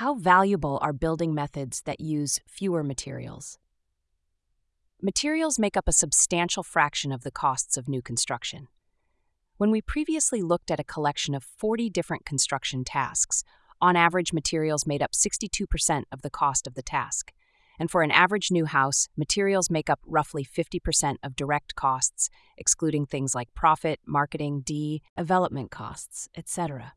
How valuable are building methods that use fewer materials? Materials make up a substantial fraction of the costs of new construction. When we previously looked at a collection of 40 different construction tasks, on average, materials made up 62% of the cost of the task. And for an average new house, materials make up roughly 50% of direct costs, excluding things like profit, marketing, D, development costs, etc.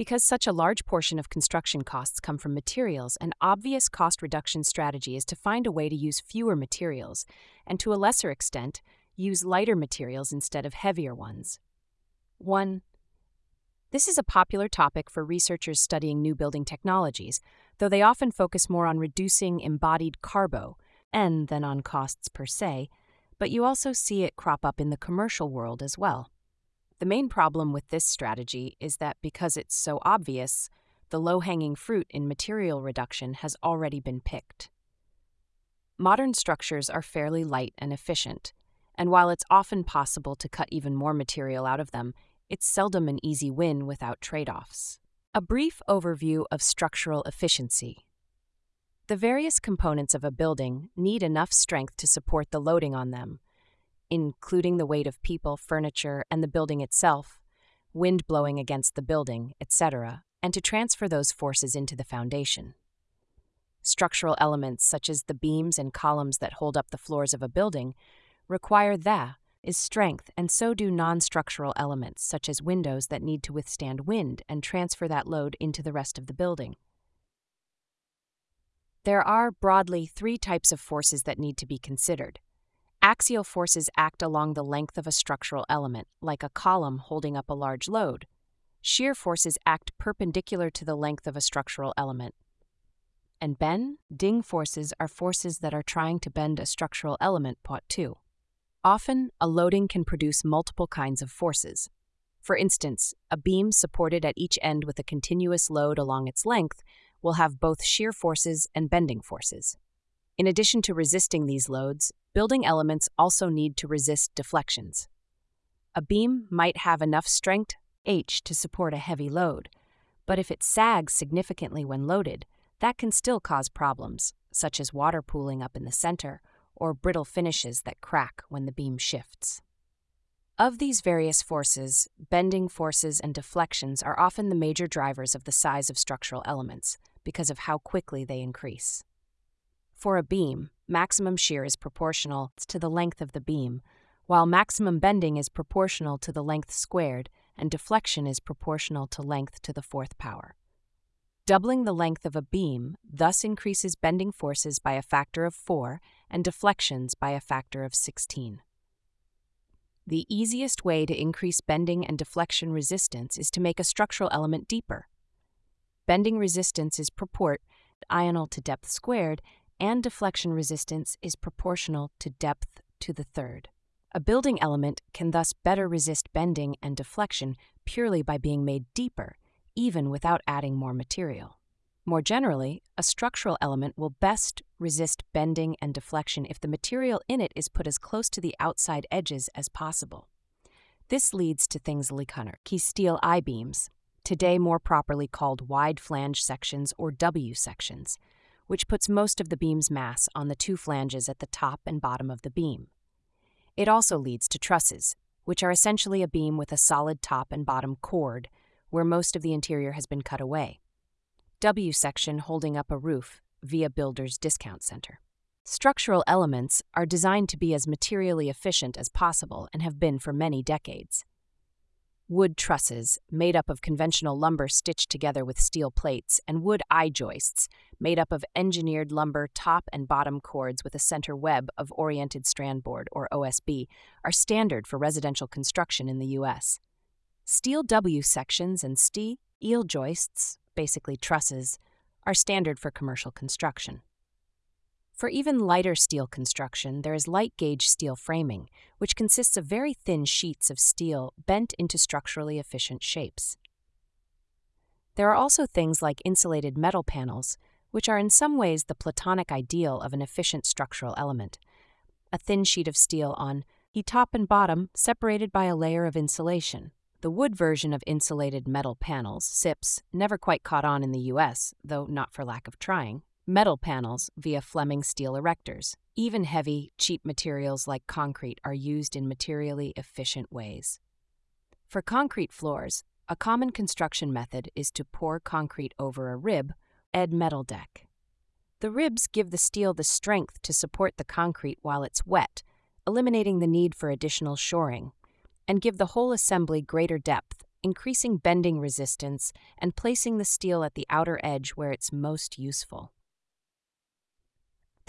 Because such a large portion of construction costs come from materials, an obvious cost reduction strategy is to find a way to use fewer materials, and to a lesser extent, use lighter materials instead of heavier ones. 1. This is a popular topic for researchers studying new building technologies, though they often focus more on reducing embodied carbo, N, than on costs per se, but you also see it crop up in the commercial world as well. The main problem with this strategy is that because it's so obvious, the low hanging fruit in material reduction has already been picked. Modern structures are fairly light and efficient, and while it's often possible to cut even more material out of them, it's seldom an easy win without trade offs. A brief overview of structural efficiency. The various components of a building need enough strength to support the loading on them, including the weight of people, furniture, and the building itself, wind blowing against the building, etc., and to transfer those forces into the foundation. Structural elements such as the beams and columns that hold up the floors of a building require that is strength, and so do non structural elements, such as windows that need to withstand wind and transfer that load into the rest of the building. There are, broadly, three types of forces that need to be considered. Axial forces act along the length of a structural element, like a column holding up a large load. Shear forces act perpendicular to the length of a structural element. And bend, ding forces are forces that are trying to bend a structural element, pot 2. Often, a loading can produce multiple kinds of forces. For instance, a beam supported at each end with a continuous load along its length will have both shear forces and bending forces. In addition to resisting these loads, building elements also need to resist deflections. A beam might have enough strength H to support a heavy load, but if it sags significantly when loaded, that can still cause problems, such as water pooling up in the center or brittle finishes that crack when the beam shifts. Of these various forces, bending forces and deflections are often the major drivers of the size of structural elements because of how quickly they increase. For a beam, maximum shear is proportional to the length of the beam, while maximum bending is proportional to the length squared and deflection is proportional to length to the fourth power. Doubling the length of a beam thus increases bending forces by a factor of 4 and deflections by a factor of 16. The easiest way to increase bending and deflection resistance is to make a structural element deeper. Bending resistance is proportional to depth squared, and deflection resistance is proportional to depth to the third. A building element can thus better resist bending and deflection purely by being made deeper even without adding more material. More generally, a structural element will best resist bending and deflection if the material in it is put as close to the outside edges as possible. This leads to things like key steel I-beams, today more properly called wide flange sections or W sections, which puts most of the beam's mass on the two flanges at the top and bottom of the beam. It also leads to trusses, which are essentially a beam with a solid top and bottom chord, where most of the interior has been cut away. W section holding up a roof via Builder's Discount Center. Structural elements are designed to be as materially efficient as possible and have been for many decades. Wood trusses, made up of conventional lumber stitched together with steel plates, and wood I joists, made up of engineered lumber top and bottom chords with a center web of oriented strand board, or OSB, are standard for residential construction in the U.S. Steel W sections and steel joists, basically trusses, are standard for commercial construction. For even lighter steel construction, there is light gauge steel framing, which consists of very thin sheets of steel bent into structurally efficient shapes. There are also things like insulated metal panels, which are in some ways the platonic ideal of an efficient structural element. A thin sheet of steel on the top and bottom separated by a layer of insulation The wood version of insulated metal panels, SIPs, never quite caught on in the US, though not for lack of trying. Metal panels via Fleming steel erectors. Even heavy, cheap materials like concrete are used in materially efficient ways. For concrete floors, a common construction method is to pour concrete over a rib, ed metal deck. The ribs give the steel the strength to support the concrete while it's wet, eliminating the need for additional shoring, and give the whole assembly greater depth, increasing bending resistance and placing the steel at the outer edge where it's most useful.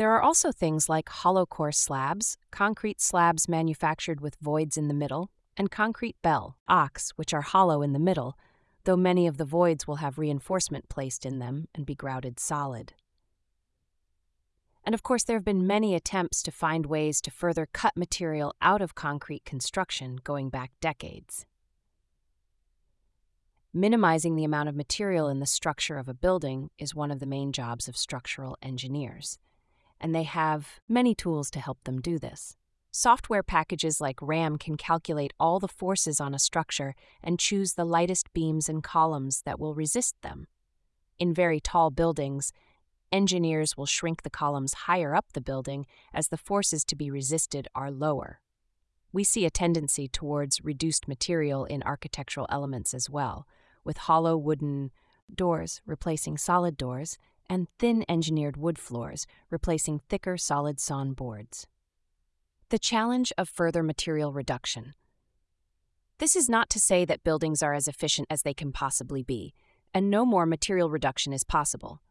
There are also things like hollow core slabs, concrete slabs manufactured with voids in the middle, and concrete bell, ox, which are hollow in the middle, though many of the voids will have reinforcement placed in them and be grouted solid. And of course, there have been many attempts to find ways to further cut material out of concrete construction going back decades. Minimizing the amount of material in the structure of a building is one of the main jobs of structural engineers and they have many tools to help them do this. Software packages like RAM can calculate all the forces on a structure and choose the lightest beams and columns that will resist them. In very tall buildings, engineers will shrink the columns higher up the building as the forces to be resisted are lower. We see a tendency towards reduced material in architectural elements as well, with hollow wooden doors replacing solid doors and thin engineered wood floors, replacing thicker solid sawn boards. The challenge of further material reduction. This is not to say that buildings are as efficient as they can possibly be, and no more material reduction is possible.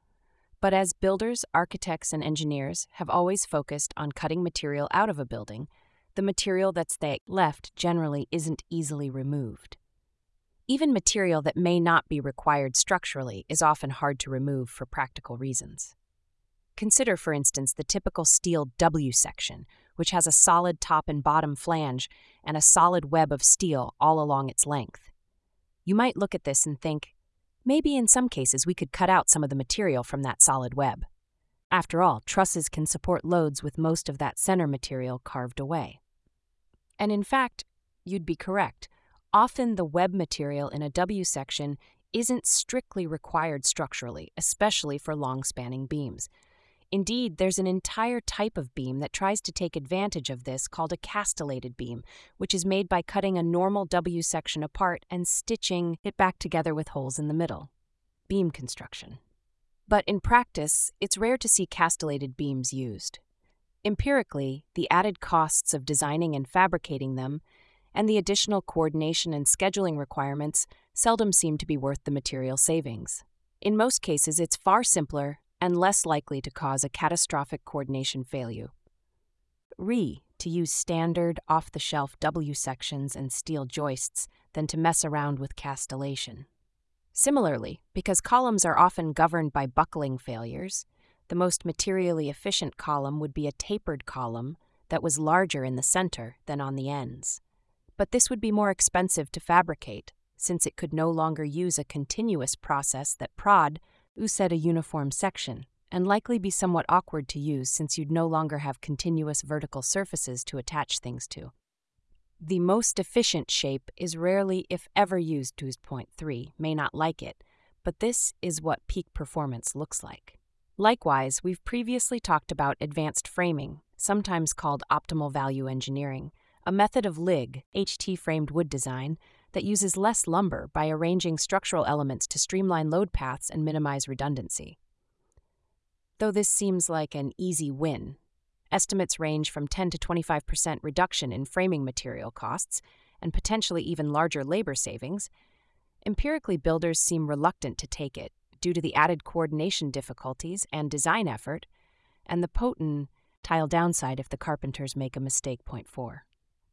But as builders, architects, and engineers have always focused on cutting material out of a building, the material that's left generally isn't easily removed. Even material that may not be required structurally is often hard to remove for practical reasons. Consider, for instance, the typical steel W section, which has a solid top and bottom flange and a solid web of steel all along its length. You might look at this and think, maybe in some cases we could cut out some of the material from that solid web. After all, trusses can support loads with most of that center material carved away. And in fact, you'd be correct Often the web material in a W section isn't strictly required structurally, especially for long spanning beams. Indeed, there's an entire type of beam that tries to take advantage of this called a castellated beam, which is made by cutting a normal W section apart and stitching it back together with holes in the middle. Beam construction. But in practice, it's rare to see castellated beams used. Empirically, the added costs of designing and fabricating them and the additional coordination and scheduling requirements seldom seem to be worth the material savings. In most cases, it's far simpler and less likely to cause a catastrophic coordination failure. Re, to use standard, off the shelf W sections and steel joists than to mess around with castellation. Similarly, because columns are often governed by buckling failures, the most materially efficient column would be a tapered column that was larger in the center than on the ends but this would be more expensive to fabricate, since it could no longer use a continuous process that prod said a uniform section, and likely be somewhat awkward to use since you'd no longer have continuous vertical surfaces to attach things to. The most efficient shape is rarely, if ever, used to 0.3, may not like it, but this is what peak performance looks like. Likewise, we've previously talked about advanced framing, sometimes called optimal value engineering, a method of LIG, HT framed wood design, that uses less lumber by arranging structural elements to streamline load paths and minimize redundancy. Though this seems like an easy win, estimates range from 10 to 25% reduction in framing material costs and potentially even larger labor savings, empirically builders seem reluctant to take it due to the added coordination difficulties and design effort, and the potent tile downside if the carpenters make a mistake. Point 4.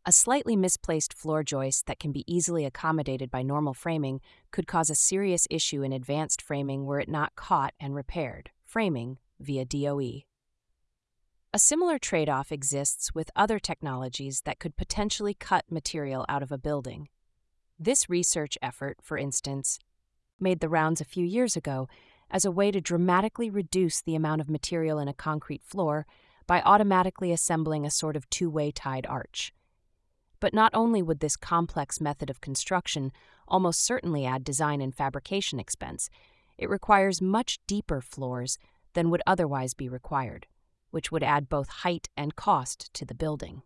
A slightly misplaced floor joist that can be easily accommodated by normal framing could cause a serious issue in advanced framing were it not caught and repaired, framing via DOE. A similar trade off exists with other technologies that could potentially cut material out of a building. This research effort, for instance, made the rounds a few years ago as a way to dramatically reduce the amount of material in a concrete floor by automatically assembling a sort of two way tied arch. But not only would this complex method of construction almost certainly add design and fabrication expense, it requires much deeper floors than would otherwise be required, which would add both height and cost to the building.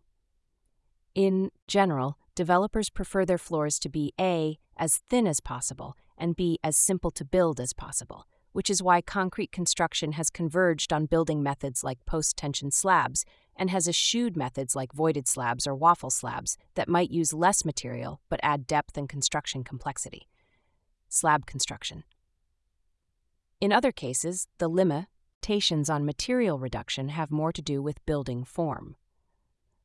In general, developers prefer their floors to be A, as thin as possible, and B, as simple to build as possible, which is why concrete construction has converged on building methods like post tension slabs and has eschewed methods like voided slabs or waffle slabs that might use less material but add depth and construction complexity. Slab construction. In other cases, the limitations on material reduction have more to do with building form.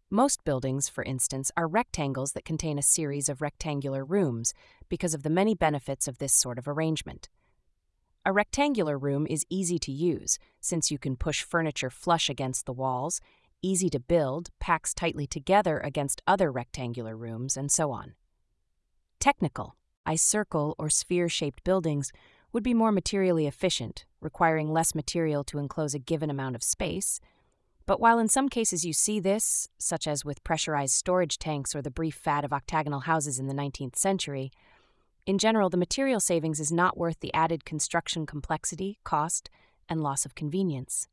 Most buildings, for instance, are rectangles that contain a series of rectangular rooms because of the many benefits of this sort of arrangement. A rectangular room is easy to use since you can push furniture flush against the walls easy to build, packs tightly together against other rectangular rooms, and so on. Technical, I circle or sphere shaped buildings would be more materially efficient, requiring less material to enclose a given amount of space. But while in some cases you see this, such as with pressurized storage tanks or the brief fad of octagonal houses in the 19th century, in general, the material savings is not worth the added construction complexity, cost, and loss of convenience.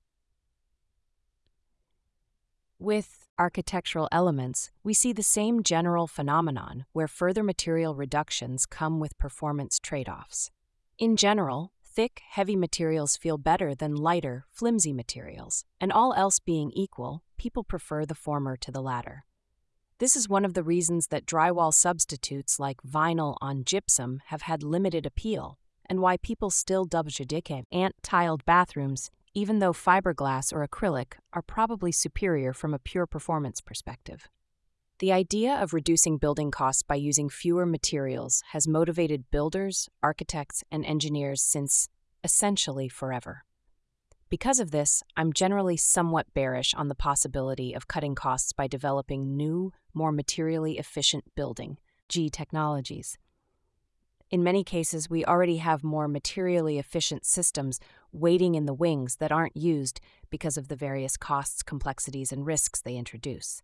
With architectural elements, we see the same general phenomenon where further material reductions come with performance trade offs. In general, thick, heavy materials feel better than lighter, flimsy materials, and all else being equal, people prefer the former to the latter. This is one of the reasons that drywall substitutes like vinyl on gypsum have had limited appeal, and why people still dub ant tiled bathrooms even though fiberglass or acrylic are probably superior from a pure performance perspective. The idea of reducing building costs by using fewer materials has motivated builders, architects, and engineers since essentially forever. Because of this, I'm generally somewhat bearish on the possibility of cutting costs by developing new, more materially efficient building, G technologies. In many cases, we already have more materially efficient systems waiting in the wings that aren't used because of the various costs, complexities, and risks they introduce.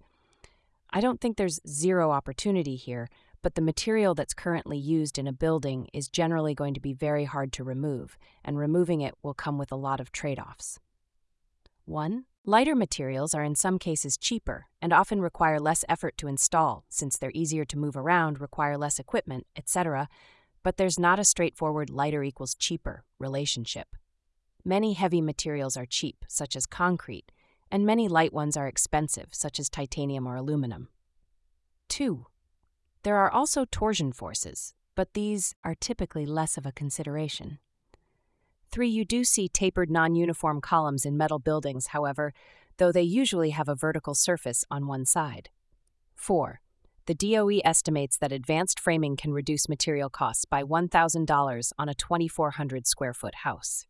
I don't think there's zero opportunity here, but the material that's currently used in a building is generally going to be very hard to remove, and removing it will come with a lot of trade offs. 1. Lighter materials are in some cases cheaper and often require less effort to install since they're easier to move around, require less equipment, etc., but there's not a straightforward lighter equals cheaper relationship. Many heavy materials are cheap, such as concrete, and many light ones are expensive, such as titanium or aluminum. 2. There are also torsion forces, but these are typically less of a consideration. 3. You do see tapered non uniform columns in metal buildings, however, though they usually have a vertical surface on one side. 4 the DOE estimates that advanced framing can reduce material costs by $1,000 on a 2,400 square foot house.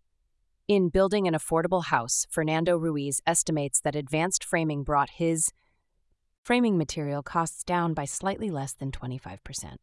In Building an Affordable House, Fernando Ruiz estimates that advanced framing brought his framing material costs down by slightly less than 25%.